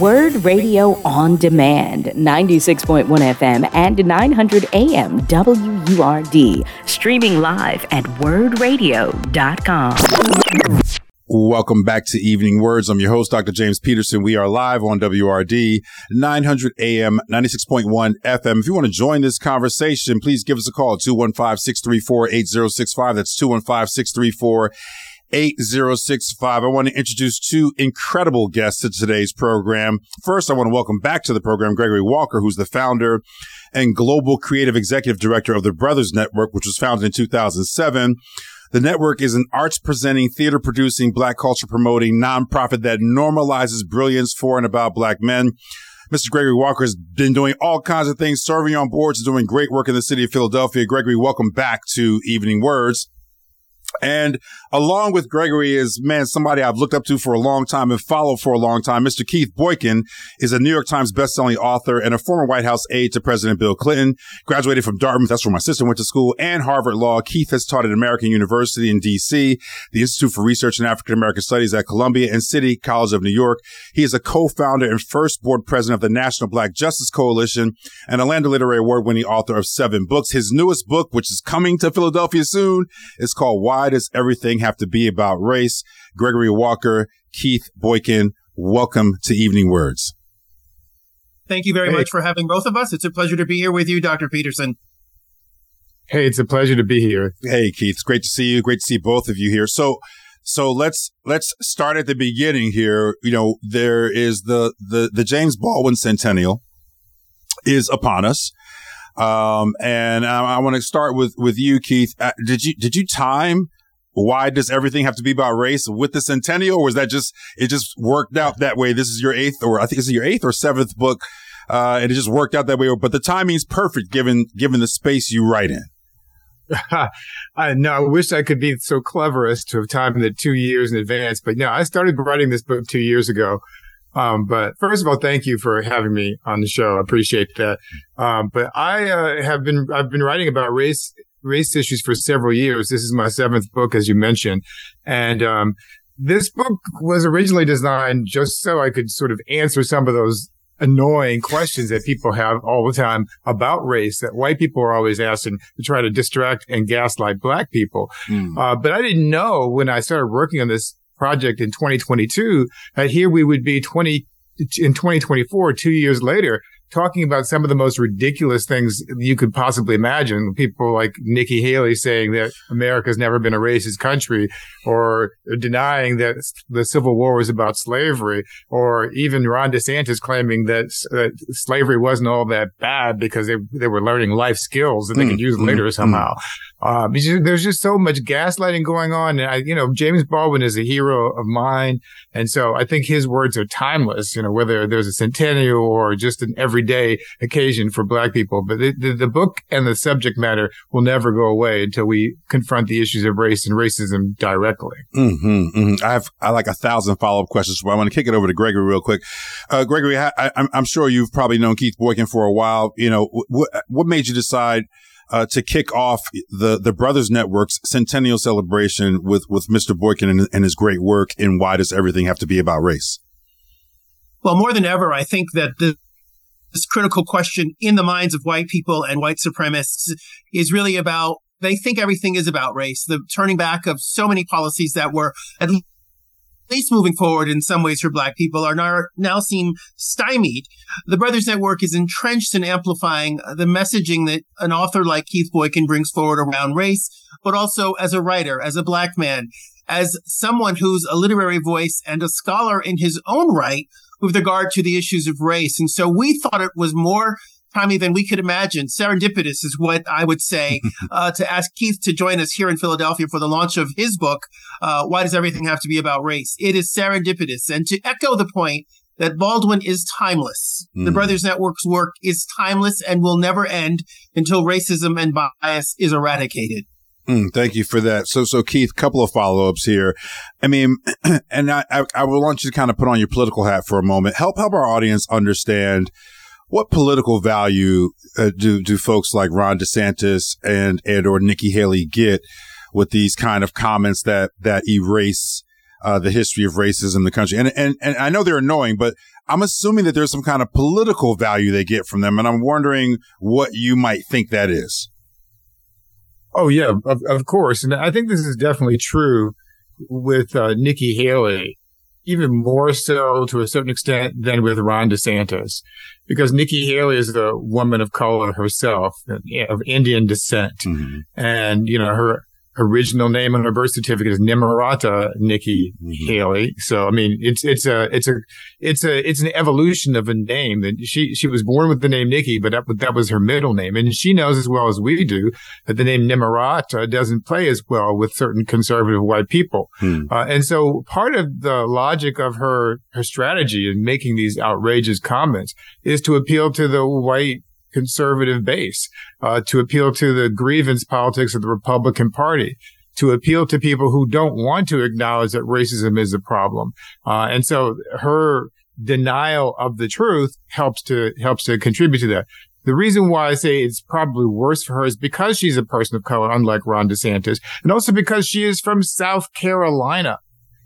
WURD Radio on Demand, 96.1 FM and 900 AM WURD. Streaming live at wurdradio.com. Welcome back to Evening WURDs. I'm your host, Dr. James Peterson. We are live on WURD 900 AM, 96.1 FM. If you want to join this conversation, please give us a call, 215-634-8065. That's 215-634-8065. I want to introduce two incredible guests to today's program. First, I want to welcome back to the program Gregory Walker, who's the founder and global creative executive director of the Brothers Network, which was founded in 2007. The network is an arts presenting, theater producing, black culture promoting nonprofit that normalizes brilliance for and about black men. Mr. Gregory Walker has been doing all kinds of things, serving on boards doing great work in the city of Philadelphia. Gregory, welcome back to Evening WURDs. And along with Gregory is, man, somebody I've looked up to for a long time and followed for a long time. Mr. Keith Boykin is a New York Times bestselling author and a former White House aide to President Bill Clinton. Graduated from Dartmouth. That's where my sister went to school and Harvard Law. Keith has taught at American University in DC, the Institute for Research in African American Studies at Columbia and City College of New York. He is a co-founder and first board president of the National Black Justice Coalition and a Lambda Literary Award winning author of seven books. His newest book, which is coming to Philadelphia soon, is called Why Does Everything Have to Be About Race? Gregory Walker, Keith Boykin, welcome to Evening WURDs. Thank you very hey. much for having both of us. It's a pleasure to be here with you, Dr. Peterson. Hey, it's a pleasure to be here. Hey, Keith, it's great to see you. Great to see both of you here. So, so let's let's start at the beginning here. You know, there is the the the James Baldwin centennial is upon us. Um, and I, I want to start with with you, Keith. Uh, did you did you time why does everything have to be about race with the centennial or was that just it just worked out that way this is your eighth or i think it's your eighth or seventh book uh, and it just worked out that way but the timing's perfect given given the space you write in I know. I wish I could be so clever as to have timed it two years in advance. But no, I started writing this book two years ago. Um, but first of all, thank you for having me on the show. I appreciate that. Um, but I uh, have been I've been writing about race race issues for several years. This is my seventh book, as you mentioned, and um, this book was originally designed just so I could sort of answer some of those annoying questions that people have all the time about race that white people are always asking to try to distract and gaslight black people. Mm. Uh, but I didn't know when I started working on this project in 2022 that here we would be 20 in 2024, two years later, talking about some of the most ridiculous things you could possibly imagine. People like Nikki Haley saying that America's never been a racist country or denying that the Civil War was about slavery or even Ron DeSantis claiming that, slavery wasn't all that bad because they, they were learning life skills that they mm, could use mm, later mm, somehow. Uh, there's just so much gaslighting going on. And I, you know, James Baldwin is a hero of mine. And so I think his words are timeless, you know, whether there's a centennial or just an everyday occasion for black people. But the, the, the book and the subject matter will never go away until we confront the issues of race and racism directly. Mm-hmm, mm-hmm. I have I like a thousand follow up questions, but I want to kick it over to Gregory real quick. Uh, Gregory, I, am sure you've probably known Keith Boykin for a while. You know, what, what made you decide uh, to kick off the the Brothers Network's centennial celebration with with Mr. Boykin and, and his great work in Why Does Everything Have to Be About Race? Well, more than ever, I think that the this critical question in the minds of white people and white supremacists is really about they think everything is about race. The turning back of so many policies that were at least moving forward in some ways for black people are now, now seem stymied. The Brothers Network is entrenched in amplifying the messaging that an author like Keith Boykin brings forward around race, but also as a writer, as a black man, as someone who's a literary voice and a scholar in his own right with regard to the issues of race. And so we thought it was more timely than we could imagine. Serendipitous is what I would say uh, to ask Keith to join us here in Philadelphia for the launch of his book, uh, Why Does Everything Have to Be About Race? It is serendipitous. And to echo the point that Baldwin is timeless, mm. the. Brothers Network's work is timeless and will never end until racism and bias is eradicated. Mm, thank you for that. So, so Keith, couple of follow ups here. I mean, and I, I, I want you to kind of put on your political hat for a moment. Help, help our audience understand what political value uh, do do folks like Ron DeSantis and and or Nikki Haley get with these kind of comments that that erase uh, the history of racism in the country. And, and, and I know they're annoying, but I'm assuming that there's some kind of political value they get from them. And I'm wondering what you might think that is. Oh, yeah, of, of course. And I think this is definitely true with uh, Nikki Haley, even more so to a certain extent than with Ron DeSantis, because Nikki Haley is a woman of color herself, of Indian descent. Mm-hmm. And, you know, her original name on her birth certificate is Nimarata Nikki mm-hmm. Haley. So I mean, it's it's a it's a it's a it's an evolution of a name that she she was born with the name Nikki, but that that was her middle name, and she knows as well as we do that the name Nimarata doesn't play as well with certain conservative white people, hmm. uh, and so part of the logic of her her strategy in making these outrageous comments is to appeal to the white conservative base, uh, to appeal to the grievance politics of the Republican Party, to appeal to people who don't want to acknowledge that racism is a problem. Uh, and so her denial of the truth helps to helps to contribute to that. The reason why I say it's probably worse for her is because she's a person of color, unlike Ron DeSantis, and also because she is from South Carolina.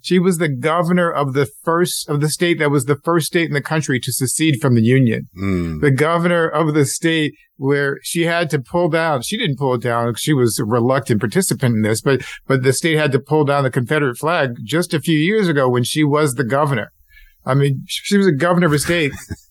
She was the governor of the first of the state that was the first state in the country to secede from the Union. Mm. The governor of the state where she had to pull down. She didn't pull it down. She was a reluctant participant in this, but, but the state had to pull down the Confederate flag just a few years ago when she was the governor. I mean, she was a governor of a state,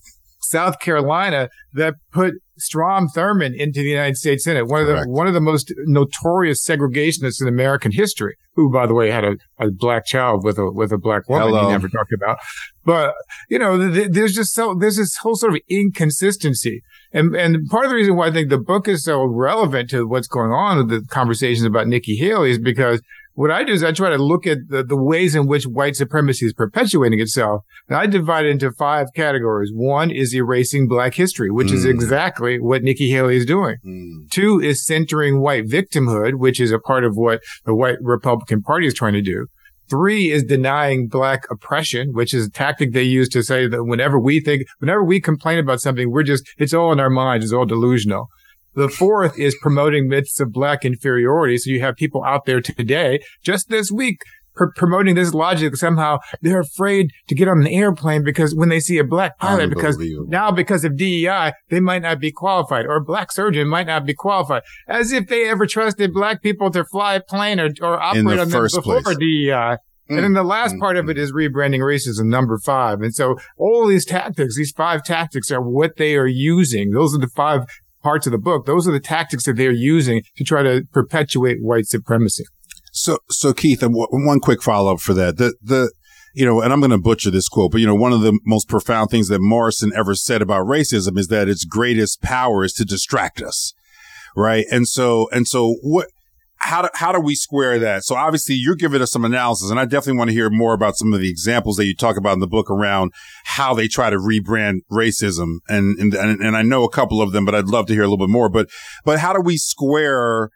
South Carolina, that put Strom Thurmond into the United States Senate, one of the one of the most notorious segregationists in American history, who, by the way, had a, a black child with a with a black woman Hello. he never talked about. But you know, th- there's just so there's this whole sort of inconsistency, and and part of the reason why I think the book is so relevant to what's going on with the conversations about Nikki Haley is because what I do is I try to look at the, the ways in which white supremacy is perpetuating itself. And I divide it into five categories. One is erasing black history, which mm. is exactly what Nikki Haley is doing. Mm. Two is centering white victimhood, which is a part of what the white Republican Party is trying to do. Three is denying black oppression, which is a tactic they use to say that whenever we think, whenever we complain about something, we're just, it's all in our minds. It's all delusional. The fourth is promoting myths of black inferiority. So you have people out there today, just this week, pr- promoting this logic. Somehow they're afraid to get on an airplane because when they see a black pilot, because now because of DEI, they might not be qualified or a black surgeon might not be qualified as if they ever trusted black people to fly a plane or, or operate on them before place. DEI. And then the last mm. part of it is rebranding racism, number five. And so all these tactics, these five tactics are what they are using. Those are the five parts of the book, those are the tactics that they're using to try to perpetuate white supremacy. So, so Keith, one quick follow up for that. The, the, you know, and I'm going to butcher this quote, but you know, one of the most profound things that Morrison ever said about racism is that its greatest power is to distract us. Right. And so, and so what, how do, how do we square that? So obviously you're giving us some analysis and I definitely want to hear more about some of the examples that you talk about in the book around how they try to rebrand racism. And, and, and I know a couple of them, but I'd love to hear a little bit more. But, but how do we square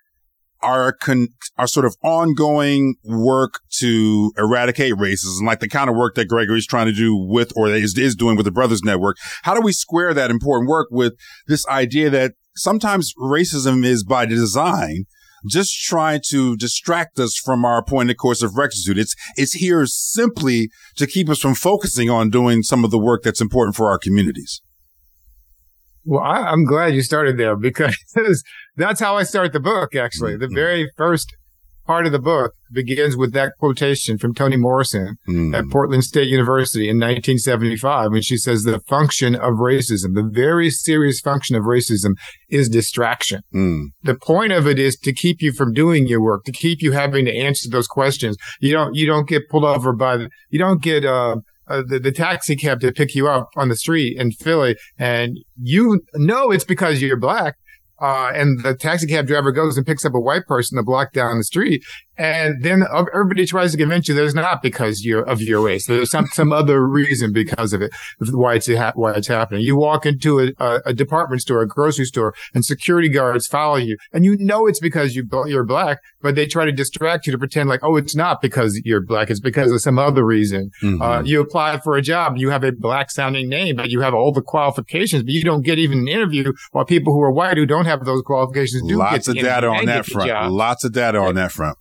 our con, our sort of ongoing work to eradicate racism, like the kind of work that Gregory's trying to do with, or is, is doing with the Brothers Network. How do we square that important work with this idea that sometimes racism is by design? Just trying to distract us from our appointed course of rectitude. It's, it's here simply to keep us from focusing on doing some of the work that's important for our communities. Well, I, am glad you started there because that's how I start the book, actually. Mm-hmm. The very first part of the book begins with that quotation from Toni Morrison mm. at Portland State University in 1975 when she says the function of racism, the very serious function of racism is distraction. Mm. The point of it is to keep you from doing your work, to keep you having to answer those questions. You don't, you don't get pulled over by the, you don't get, uh, uh, the, the taxi cab to pick you up on the street in Philly and you know it's because you're black uh, and the taxi cab driver goes and picks up a white person a block down the street. And then everybody tries to convince you there's not because you're of your race. There's some, some other reason because of it, why it's, why it's happening. You walk into a, a, a department store, a grocery store, and security guards follow you. And you know it's because you, you're black, but they try to distract you to pretend like, oh, it's not because you're black. It's because of some other reason. Mm-hmm. Uh, you apply for a job. You have a black sounding name, but you have all the qualifications, but you don't get even an interview while people who are white who don't have those qualifications do Lots of data on that front. Lots of data on that front.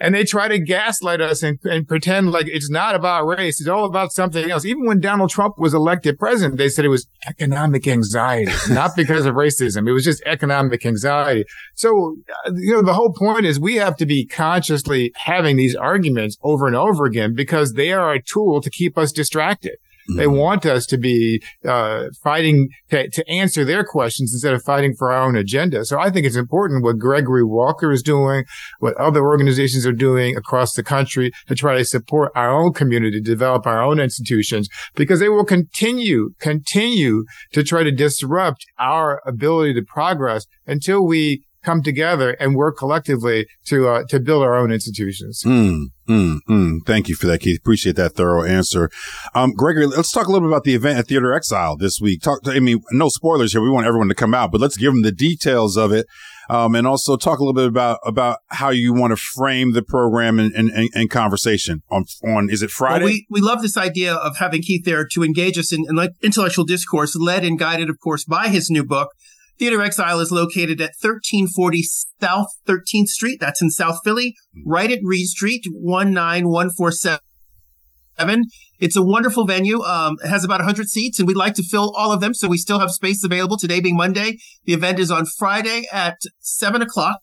And they try to gaslight us and, and, pretend like it's not about race. It's all about something else. Even when Donald Trump was elected president, they said it was economic anxiety, not because of racism. It was just economic anxiety. So, uh, you know, the whole point is we have to be consciously having these arguments over and over again because they are a tool to keep us distracted. They mm-hmm. want us to be uh, fighting to, to, answer their questions instead of fighting for our own agenda. So I think it's important what Gregory Walker is doing, what other organizations are doing across the country to try to support our own community, develop our own institutions, because they will continue, continue to try to disrupt our ability to progress until we come together and work collectively to uh, to build our own institutions. Mm, mm, mm. Thank you for that, Keith. Appreciate that thorough answer. Um, Gregory, let's talk a little bit about the event at Theater Exile this week. Talk. I mean, no spoilers here. We want everyone to come out, but let's give them the details of it. Um, and also talk a little bit about about how you want to frame the program and, and, and conversation on on is it Friday? Well, we we love this idea of having Keith there to engage us in, in like intellectual discourse, led and guided, of course, by his new book, Theater Exile is located at 1340 South 13th Street. That's in South Philly, right at Reed Street, 19147. It's a wonderful venue. Um, it has about 100 seats, and we'd like to fill all of them. So we still have space available today being Monday. The event is on Friday at 7 o'clock.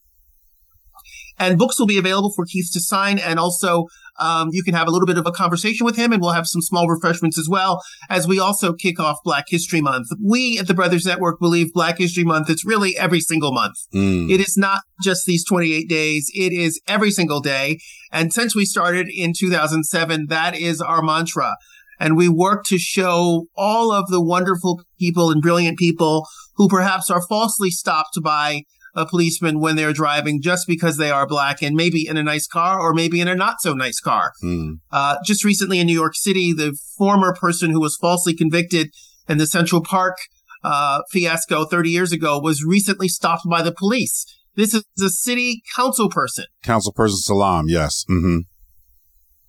And books will be available for Keith to sign and also um, you can have a little bit of a conversation with him and we'll have some small refreshments as well as we also kick off Black History Month. We at the Brothers Network believe Black History Month is really every single month. Mm. It is not just these 28 days. It is every single day. And since we started in 2007, that is our mantra. And we work to show all of the wonderful people and brilliant people who perhaps are falsely stopped by a policeman when they're driving just because they are black and maybe in a nice car or maybe in a not so nice car. Mm. Uh, just recently in New York City, the former person who was falsely convicted in the Central Park uh, fiasco 30 years ago was recently stopped by the police. This is a city council person. Council person Salaam, yes. Mm-hmm.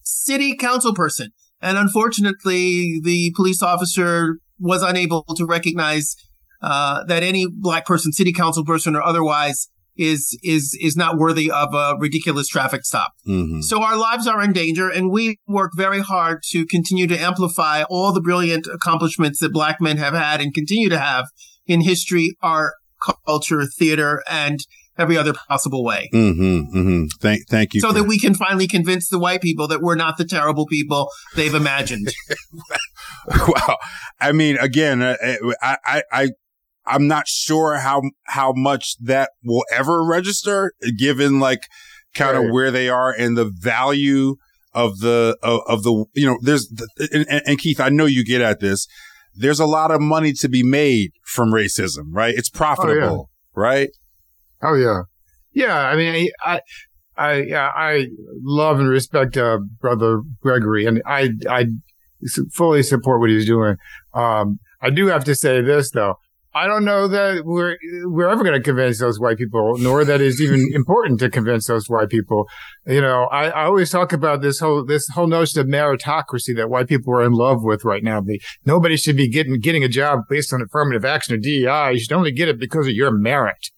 City council person. And unfortunately, the police officer was unable to recognize uh, that any black person, city council person or otherwise, is is is not worthy of a ridiculous traffic stop. Mm-hmm. So our lives are in danger, and we work very hard to continue to amplify all the brilliant accomplishments that black men have had and continue to have in history, art, culture, theater, and every other possible way. Mm-hmm, mm-hmm. Thank, thank you. So that we can finally convince the white people that we're not the terrible people they've imagined. wow. I mean, again, uh, I, I, I I'm not sure how, how much that will ever register given like kind right. of where they are and the value of the, of, of the, you know, there's, and, and, Keith, I know you get at this. There's a lot of money to be made from racism, right? It's profitable, oh, yeah. right? Oh yeah. Yeah. I mean, I, I, yeah, I love and respect, uh, brother Gregory and I, I fully support what he's doing. Um, I do have to say this though. I don't know that we're we're ever going to convince those white people, nor that it's even important to convince those white people. You know, I, I, always talk about this whole this whole notion of meritocracy that white people are in love with right now. The, nobody should be getting getting a job based on affirmative action or DEI. You should only get it because of your merit.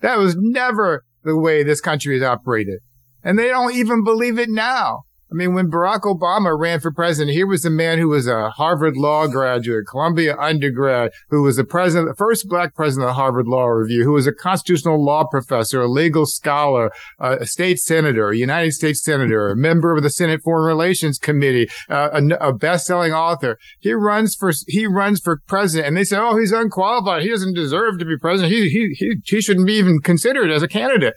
That was never the way this country has operated, and they don't even believe it now. I mean, when Barack Obama ran for president, here was a man who was a Harvard Law graduate, Columbia undergrad, who was the president, the first black president of the Harvard Law Review, who was a constitutional law professor, a legal scholar, a state senator, a United States senator, a member of the Senate Foreign Relations Committee, uh, a, a best-selling author. He runs for he runs for president, and they say, "Oh, he's unqualified. He doesn't deserve to be president. He he he, he shouldn't be even considered as a candidate."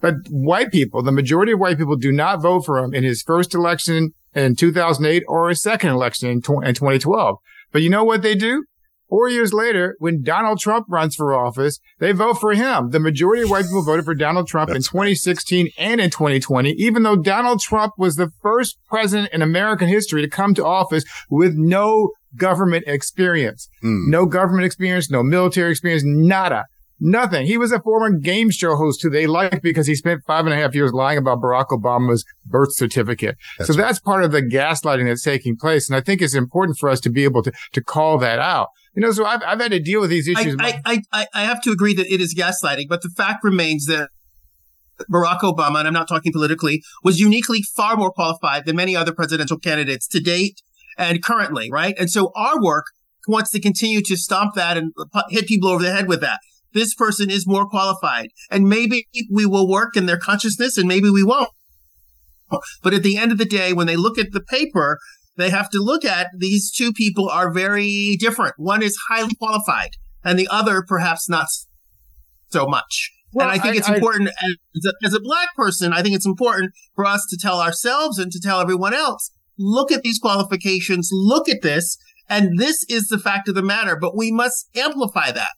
But white people, the majority of white people do not vote for him in his first election in 2008 or his second election in, 2012. But you know what they do? Four years later, when Donald Trump runs for office, they vote for him. The majority of white people voted for Donald Trump in 2016 right. and in 2020, even though Donald Trump was the first president in American history to come to office with no government experience. Mm. No government experience, no military experience, nada. Nothing. He was a former game show host who they liked because he spent five and a half years lying about Barack Obama's birth certificate. That's so right. that's part of the gaslighting that's taking place. And I think it's important for us to be able to, to call that out. You know, so I've, I've had to deal with these issues. I, I, I, I have to agree that it is gaslighting, but the fact remains that Barack Obama, and I'm not talking politically, was uniquely far more qualified than many other presidential candidates to date and currently, right? And so our work wants to continue to stomp that and hit people over the head with that. This person is more qualified and maybe we will work in their consciousness and maybe we won't. But at the end of the day, when they look at the paper, they have to look at these two people are very different. One is highly qualified and the other perhaps not so much. Well, and I think I, it's important I, as, a, as a black person, I think it's important for us to tell ourselves and to tell everyone else, look at these qualifications, look at this, and this is the fact of the matter, but we must amplify that.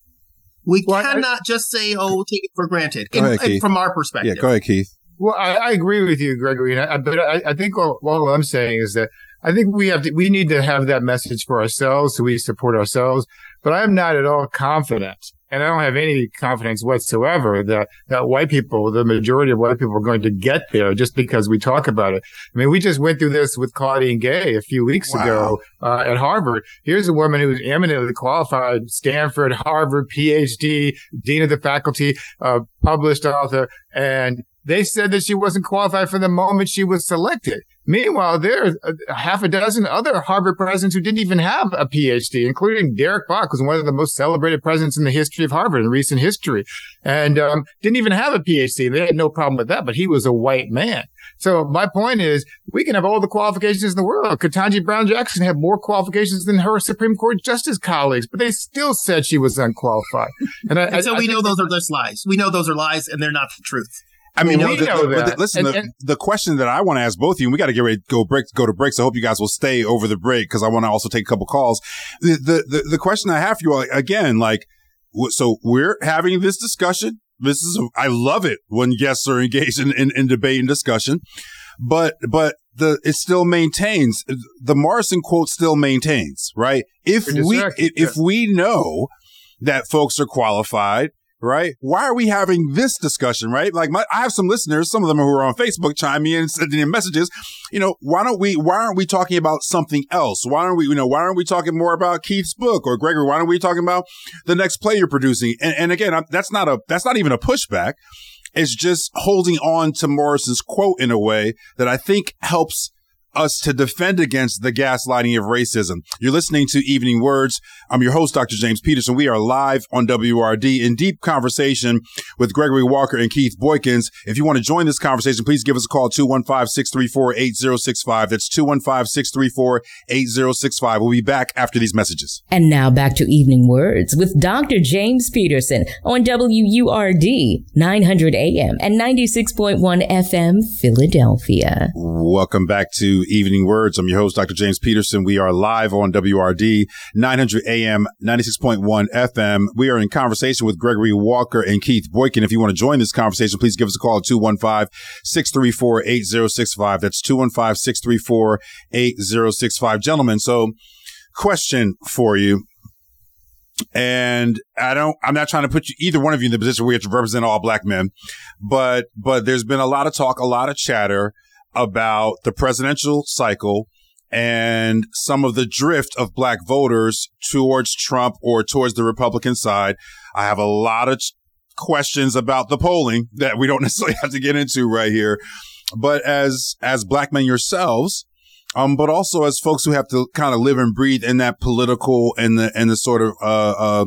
We well, cannot I, just say, oh, we take it for granted in, ahead, from our perspective. Yeah, go ahead, Keith. Well, I, I agree with you, Gregory. I, but I, I think all, all, I'm saying is that I think we have to, we need to have that message for ourselves so we support ourselves. But I'm not at all confident and I don't have any confidence whatsoever that, that white people, the majority of white people are going to get there just because we talk about it. I mean, we just went through this with Claudine Gay a few weeks wow. ago uh, at Harvard. Here's a woman who's eminently qualified, Stanford, Harvard, PhD, dean of the faculty, uh, published author, and they said that she wasn't qualified from the moment she was selected. Meanwhile, there are a half a dozen other Harvard presidents who didn't even have a PhD, including Derek Bok, who's one of the most celebrated presidents in the history of Harvard in recent history, and um, didn't even have a PhD. They had no problem with that, but he was a white man. So my point is, we can have all the qualifications in the world. Ketanji Brown Jackson had more qualifications than her Supreme Court justice colleagues, but they still said she was unqualified. And, I, and so I, we I know those are just lies. We know those are lies, and they're not the truth. I mean, we the, know the, that. The, listen, and, and, the, question that I want to ask both of you, and we got to get ready to go break, go to breaks. I hope you guys will stay over the break because I want to also take a couple calls. The, the, the, question I have for you all, again, like, so we're having this discussion. This is, a, I love it when guests are engaged in, in, in debate and discussion, but, but the, it still maintains, the Morrison quote still maintains, right? If we, if, if we know that folks are qualified, right? Why are we having this discussion, right? Like my, I have some listeners, some of them who are on Facebook chime me in and sending in messages. You know, why don't we, why aren't we talking about something else? Why aren't we, you know, why aren't we talking more about Keith's book or Gregory? Why aren't we talking about the next play you're producing? And, and again, I'm, that's not a, that's not even a pushback. It's just holding on to Morrison's quote in a way that I think helps us to defend against the gaslighting of racism. You're listening to Evening WURDs. I'm your host, Dr. James Peterson. We are live on WURD in deep conversation with Gregory Walker and Keith Boykins. If you want to join this conversation, please give us a call 215-634-8065. That's 215-634-8065. We'll be back after these messages. And now back to Evening WURDs with Dr. James Peterson on WURD 900 AM and 96.1 FM Philadelphia. Welcome back to Evening WURDs. I'm your host, Dr. James Peterson. We are live on WURD 900 AM, 96.1 FM. We are in conversation with Gregory Walker and Keith Boykin. If you want to join this conversation, please give us a call at 215-634-8065. That's 215-634-8065. Gentlemen, so question for you. And I don't, I'm not trying to put you, either one of you in the position where you have to represent all black men, but, but there's been a lot of talk, a lot of chatter about the presidential cycle and some of the drift of black voters towards Trump or towards the Republican side. I have a lot of questions about the polling that we don't necessarily have to get into right here. But as, as black men yourselves, um, but also as folks who have to kind of live and breathe in that political and the, and the sort of, uh, uh,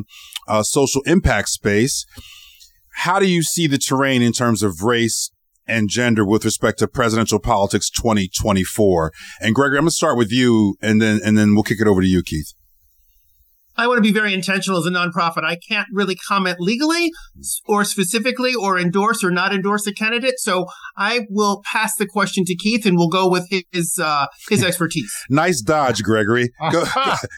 uh, social impact space, how do you see the terrain in terms of race, and gender with respect to presidential politics 2024. And Gregory, I'm going to start with you and then, and then we'll kick it over to you, Keith. I want to be very intentional as a nonprofit. I can't really comment legally or specifically or endorse or not endorse a candidate. So I will pass the question to Keith and we'll go with his uh, his expertise. nice dodge, Gregory. Go,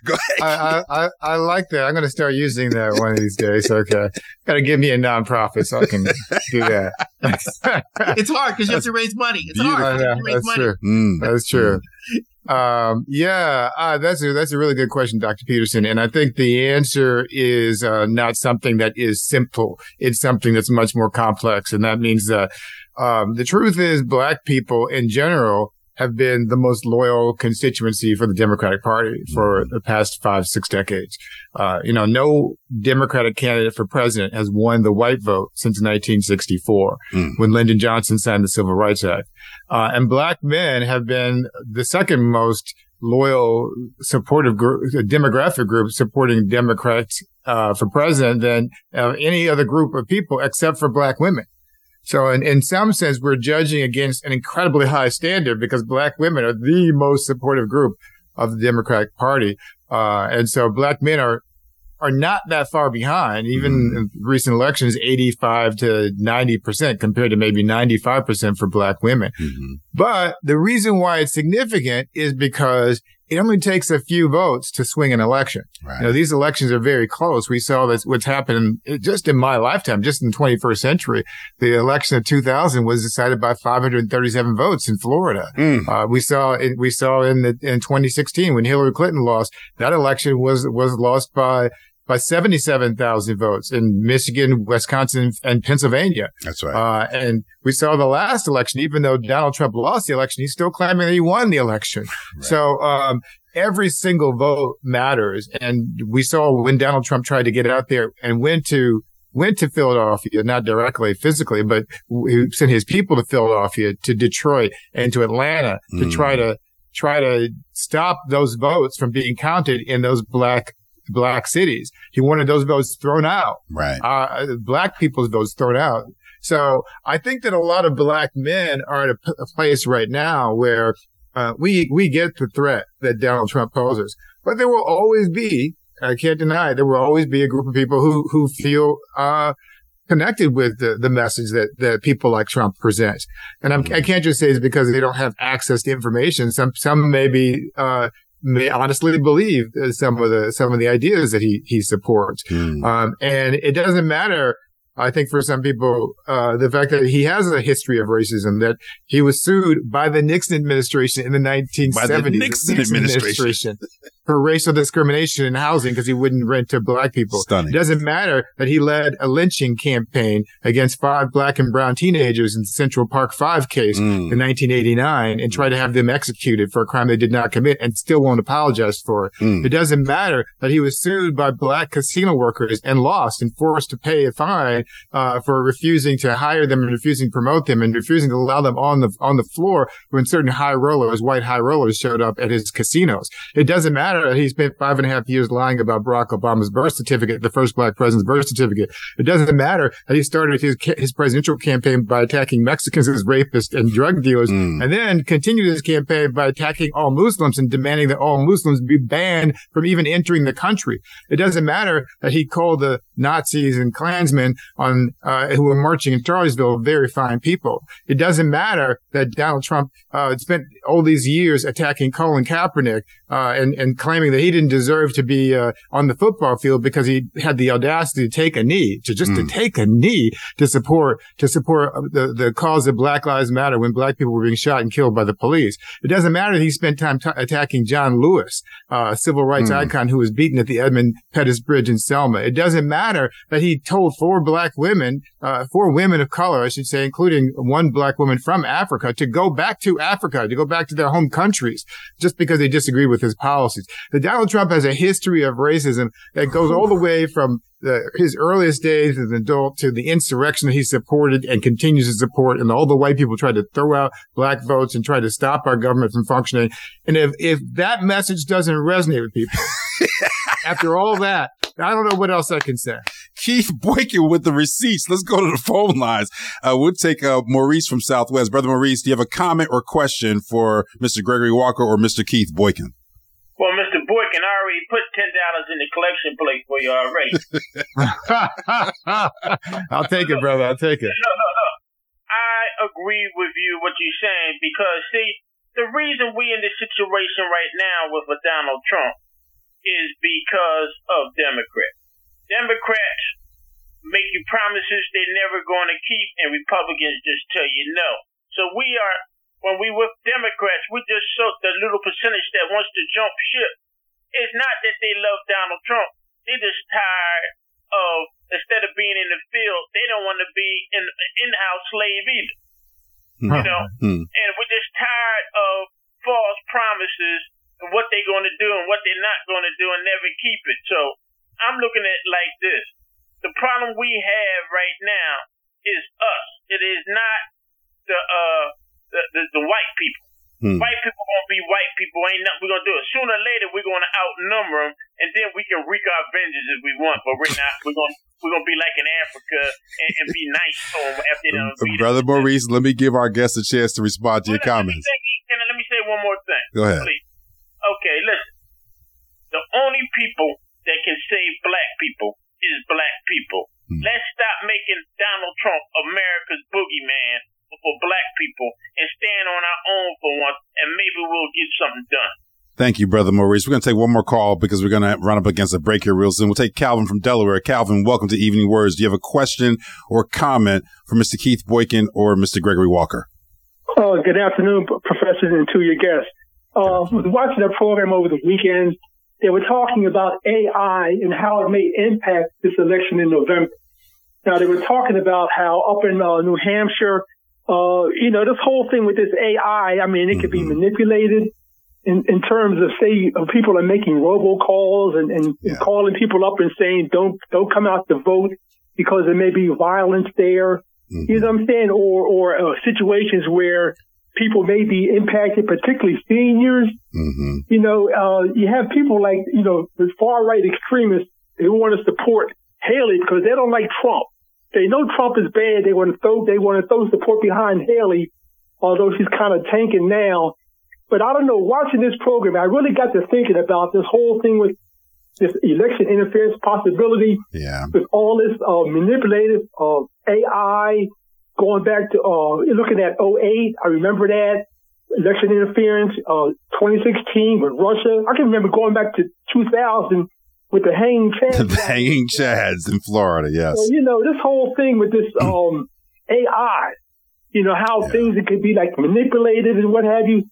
go ahead. I, I, I, like that. I'm going to start using that one of these days. Okay. Got to give me a nonprofit so I can do that. it's hard because you have to raise money. It's Beautiful. hard. That's money. true. Mm. That's true. Mm. Um, yeah, uh, that's a, that's a really good question, Dr. Peterson. And I think the answer is, uh, not something that is simple. It's something that's much more complex. And that means that, um, the truth is black people in general have been the most loyal constituency for the Democratic Party for mm-hmm. the past five, six decades. Uh, you know, no Democratic candidate for president has won the white vote since 1964 mm. when Lyndon Johnson signed the Civil Rights Act. Uh, and black men have been the second most loyal supportive group, demographic group supporting Democrats uh, for president than uh, any other group of people except for black women. So in, in some sense, we're judging against an incredibly high standard because black women are the most supportive group of the Democratic Party. Uh, and so black men are are not that far behind. Even mm. in recent elections, 85 to 90% compared to maybe 95% for black women. Mm-hmm. But the reason why it's significant is because it only takes a few votes to swing an election. Right. You know, these elections are very close. We saw this, what's happened just in my lifetime, just in the 21st century. The election of 2000 was decided by 537 votes in Florida. Mm. Uh, we saw, we saw in the, in 2016 when Hillary Clinton lost, that election was, was lost by by 77,000 votes in Michigan, Wisconsin, and Pennsylvania. That's right. Uh, and we saw the last election, even though Donald Trump lost the election, he's still claiming that he won the election. Right. So, um, every single vote matters. And we saw when Donald Trump tried to get out there and went to went to Philadelphia, not directly physically, but he sent his people to Philadelphia, to Detroit, and to Atlanta to mm. try to try to stop those votes from being counted in those black black cities. He wanted those votes thrown out. Right. Uh, black people's votes thrown out. So I think that a lot of black men are at a, p- a place right now where uh, we we get the threat that Donald Trump poses, but there will always be. I can't deny it, there will always be a group of people who who feel uh, connected with the, the message that, that people like Trump present. And I'm, I can not just say it's because they don't have access to information. Some, some may be, uh, may honestly believe some of the some of the ideas that he he supports. Mm. Um, and it doesn't matter I think for some people, uh, the fact that he has a history of racism, that he was sued by the Nixon administration in the 1970s. By the Nixon, Nixon administration. administration for racial discrimination in housing because he wouldn't rent to black people. Stunning. It doesn't matter that he led a lynching campaign against five black and brown teenagers in the Central Park Five case mm. in 1989 and tried to have them executed for a crime they did not commit and still won't apologize for it. Mm. It doesn't matter that he was sued by black casino workers and lost and forced to pay a fine uh, for refusing to hire them and refusing to promote them and refusing to allow them on the on the floor when certain high rollers, white high rollers, showed up at his casinos. It doesn't matter that he spent five and a half years lying about Barack Obama's birth certificate, the first black president's birth certificate. It doesn't matter that he started his his presidential campaign by attacking Mexicans as rapists and drug dealers, mm. and then continued his campaign by attacking all Muslims and demanding that all Muslims be banned from even entering the country. It doesn't matter that he called the Nazis and Klansmen on uh, who were marching in Charlottesville very fine people. It doesn't matter that Donald Trump uh, spent all these years attacking Colin Kaepernick uh, and and claiming that he didn't deserve to be uh, on the football field because he had the audacity to take a knee, to just mm. to take a knee to support to support uh, the the cause of Black Lives Matter when black people were being shot and killed by the police. It doesn't matter that he spent time t- attacking John Lewis, uh, a civil rights mm. icon who was beaten at the Edmund Pettus Bridge in Selma. It doesn't matter that he told four black women, uh, four women of color, I should say, including one black woman from Africa, to go back to Africa, to go back to their home countries, just because they disagreed with his policies. The Donald Trump has a history of racism that goes all the way from the, his earliest days as an adult to the insurrection that he supported and continues to support. And all the white people tried to throw out black votes and try to stop our government from functioning. And if, if that message doesn't resonate with people after all that, I don't know what else I can say. Keith Boykin with the receipts. Let's go to the phone lines. Uh, we'll take uh, Maurice from Southwest. Brother Maurice, do you have a comment or question for Mr. Gregory Walker or Mr. Keith Boykin? Well, Mr. Boykin, I already put ten dollars in the collection plate for you already. I'll take it, brother. I'll take it. No, no, no. I agree with you what you're saying because see, the reason we in this situation right now with Donald Trump is because of Democrats. Democrats make you promises they're never going to keep, and Republicans just tell you no. So we are when we with Democrats, we just show the little percentage that wants to jump ship. It's not that they love Donald Trump. They're just tired of instead of being in the field, they don't want to be an in-house slave either. you know, hmm. and we're just tired of false promises and what they're going to do and what they're not going to do and never keep it. So I'm looking at it like this. The problem we have right now is us. It is not the uh the, the, the white people. Hmm. White people gonna be white people. Ain't nothing we're gonna do. It. Sooner or later, we're gonna outnumber them, and then we can wreak our vengeance if we want. But we're not. We're gonna we're gonna be like in Africa and, and be nice to them after them. Brother Maurice, let me give our guests a chance to respond to well, your comments. Let me, say, let me say one more thing. Go ahead. Please. Okay, listen. The only people that can save black people is black people. Hmm. Let's stop making Donald Trump America's boogeyman for black people and stand on our own for once, and maybe we'll get something done. Thank you, Brother Maurice. We're going to take one more call because we're going to run up against a break here real soon. We'll take Calvin from Delaware. Calvin, welcome to Evening WURDs. Do you have a question or comment for Mr. Keith Boykin or Mr. Gregory Walker? Oh, good afternoon, professors and to your guests. Uh, was watching that program over the weekend. They were talking about AI and how it may impact this election in November. Now, they were talking about how up in uh, New Hampshire, uh, you know, this whole thing with this AI, I mean, it could be mm-hmm. manipulated in, in terms of say of people are making robocalls and, and yeah. calling people up and saying don't don't come out to vote because there may be violence there. Mm-hmm. You know what I'm saying? Or or uh, situations where people may be impacted, particularly seniors. Mm-hmm. You know, uh, you have people like you know the far right extremists who want to support Haley because they don't like Trump. They know Trump is bad. They want to throw they want to throw support behind Haley, although she's kind of tanking now. But I don't know, watching this program, I really got to thinking about this whole thing with this election interference possibility. Yeah. With all this uh, manipulated uh, AI going back to uh, looking at 08. I remember that election interference, uh, 2016 with Russia. I can remember going back to 2000 with the hanging chads. the hanging chads in Florida, yes. So, you know, this whole thing with this um, AI, you know, how yeah. things it could be like manipulated and what have you.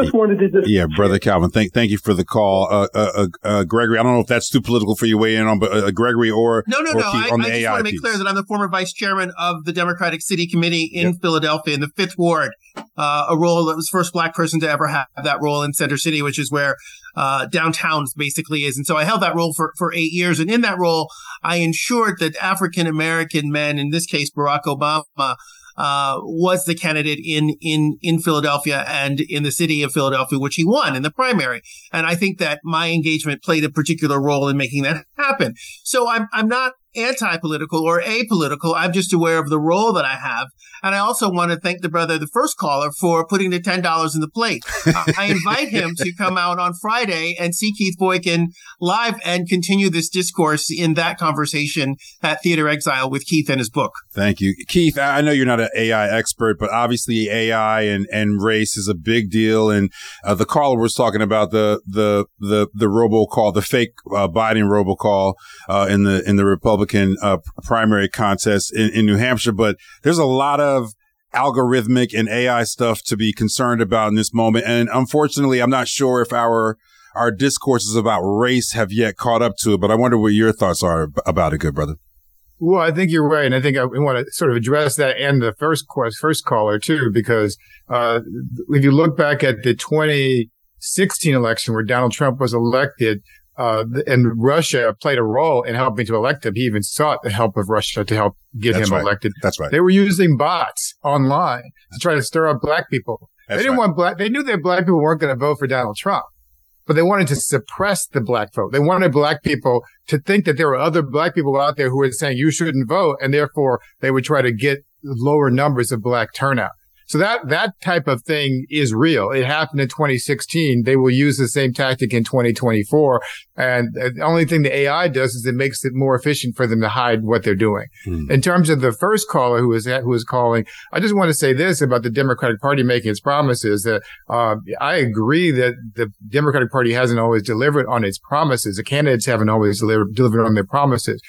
Just wanted to just yeah, brother Calvin. Thank thank you for the call, uh, uh, uh, uh Gregory. I don't know if that's too political for you to weigh in on, but uh, Gregory or no, no, or no. I, I just AI want to make piece. clear that I'm the former vice chairman of the Democratic City Committee in yep. Philadelphia in the Fifth Ward, uh, a role that was first black person to ever have that role in Center City, which is where downtown basically is. And so I held that role for for eight years, and in that role, I ensured that African American men, in this case Barack Obama uh, was the candidate in in in Philadelphia and in the city of Philadelphia, which he won in the primary. And I think that my engagement played a particular role in making that happen. So I'm I'm not anti-political or apolitical. I'm just aware of the role that I have. And I also want to thank the brother, the first caller, for putting the $10 in the plate. I invite him to come out on Friday and see Keith Boykin live and continue this discourse in that conversation at Theater Exile with Keith and his book. Thank you. Keith, I know you're not an AI expert, but obviously AI and, and race is a big deal. And uh, the caller was talking about the, the, the, the robocall, the fake uh, Biden robocall uh, in the, in the Republican Republican uh, primary contest in, in New Hampshire, but there's a lot of algorithmic and AI stuff to be concerned about in this moment. And unfortunately, I'm not sure if our our discourses about race have yet caught up to it, but I wonder what your thoughts are about it, good brother. Well, I think you're right, and I think I want to sort of address that and the first first caller too, because uh, if you look back at the 2016 election where Donald Trump was elected, uh, and Russia played a role in helping to elect him. He even sought the help of Russia to help get That's him right. elected. That's right. They were using bots online to try to stir up black people. That's they didn't right. want black, they knew that black people weren't going to vote for Donald Trump, but they wanted to suppress the black vote. They wanted black people to think that there were other black people out there who were saying you shouldn't vote. And therefore they would try to get lower numbers of black turnout. So that, that type of thing is real. It happened in 2016. They will use the same tactic in 2024. And the only thing the AI does is it makes it more efficient for them to hide what they're doing. Hmm. In terms of the first caller who was, who was calling, I just want to say this about the Democratic Party making its promises that, uh, I agree that the Democratic Party hasn't always delivered on its promises. The candidates haven't always delivered, delivered on their promises.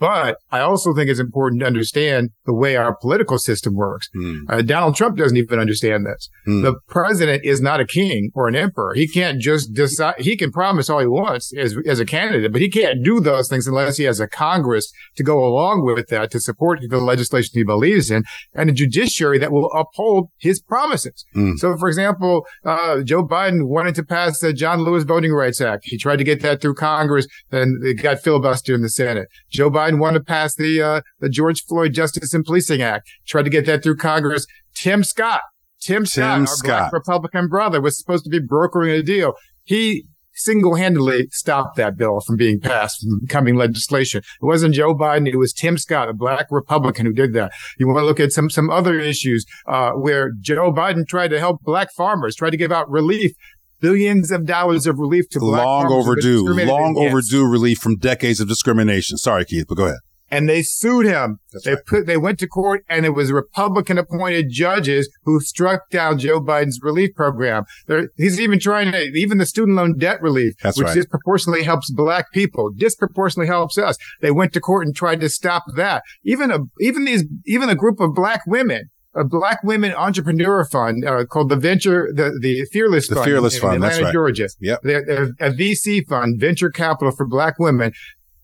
But I also think it's important to understand the way our political system works. Mm. Uh, Donald Trump doesn't even understand this. Mm. The president is not a king or an emperor. He can't just decide. He can promise all he wants as, as a candidate, but he can't do those things unless he has a Congress to go along with that to support the legislation he believes in and a judiciary that will uphold his promises. Mm. So, for example, uh, Joe Biden wanted to pass the John Lewis Voting Rights Act. He tried to get that through Congress, and it got filibustered in the Senate. Joe Biden wanted to pass the uh, the George Floyd Justice and Policing Act. Tried to get that through Congress. Tim Scott, Tim, Tim Scott, our black Republican brother, was supposed to be brokering a deal. He single-handedly stopped that bill from being passed, from becoming legislation. It wasn't Joe Biden; it was Tim Scott, a black Republican, who did that. You want to look at some some other issues uh, where Joe Biden tried to help black farmers, tried to give out relief billions of dollars of relief to black long overdue, long overdue relief from decades of discrimination. Sorry, Keith, but go ahead. And they sued him. That's they right. put, they went to court and it was Republican appointed judges who struck down Joe Biden's relief program. They're, he's even trying to, even the student loan debt relief, That's which right. disproportionately helps black people, disproportionately helps us. They went to court and tried to stop that. Even a, even these, even a group of black women a black women entrepreneur fund uh, called the Venture, the, the Fearless The Fund. Fearless in, Fund, in that's Atlanta, right. Georgia. Yep. They're a VC fund, venture capital for black women.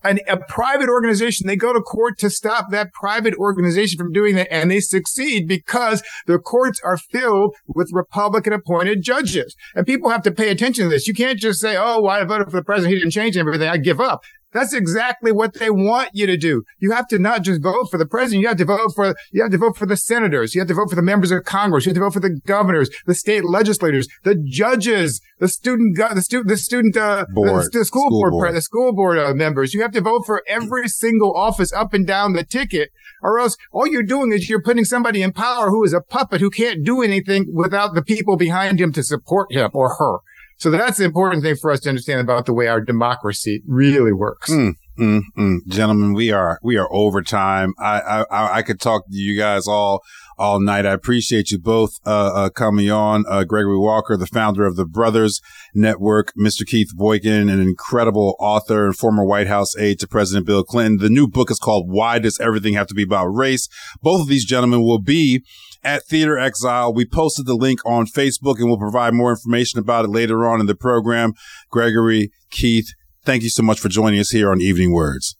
And a private organization, they go to court to stop that private organization from doing that. And they succeed because the courts are filled with Republican appointed judges. And people have to pay attention to this. You can't just say, Oh, well, I voted for the president. He didn't change everything. I give up. That's exactly what they want you to do. You have to not just vote for the president. You have to vote for, you have to vote for the senators. You have to vote for the members of Congress. You have to vote for the governors, the state legislators, the judges, the student, the student, the student, uh, Board. the, the school, School board, board. the school board uh, members. You have to vote for every single office up and down the ticket or else all you're doing is you're putting somebody in power who is a puppet who can't do anything without the people behind him to support him or her. So that's the important thing for us to understand about the way our democracy really works. Mm, mm, mm. Gentlemen, we are we are over time. I, I I could talk to you guys all all night. I appreciate you both uh, uh, coming on. Uh, Gregory Walker, the founder of the Brothers Network, Mr. Keith Boykin, an incredible author and former White House aide to President Bill Clinton. The new book is called "Why Does Everything Have to Be About Race?" Both of these gentlemen will be at Theater Exile. We posted the link on Facebook and we'll provide more information about it later on in the program. Gregory, Keith, thank you so much for joining us here on Evening WURDs.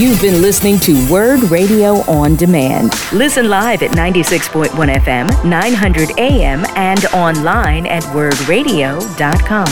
You've been listening to WURD Radio on Demand. Listen live at 96.1 FM, 900 AM, and online at wurdradio.com.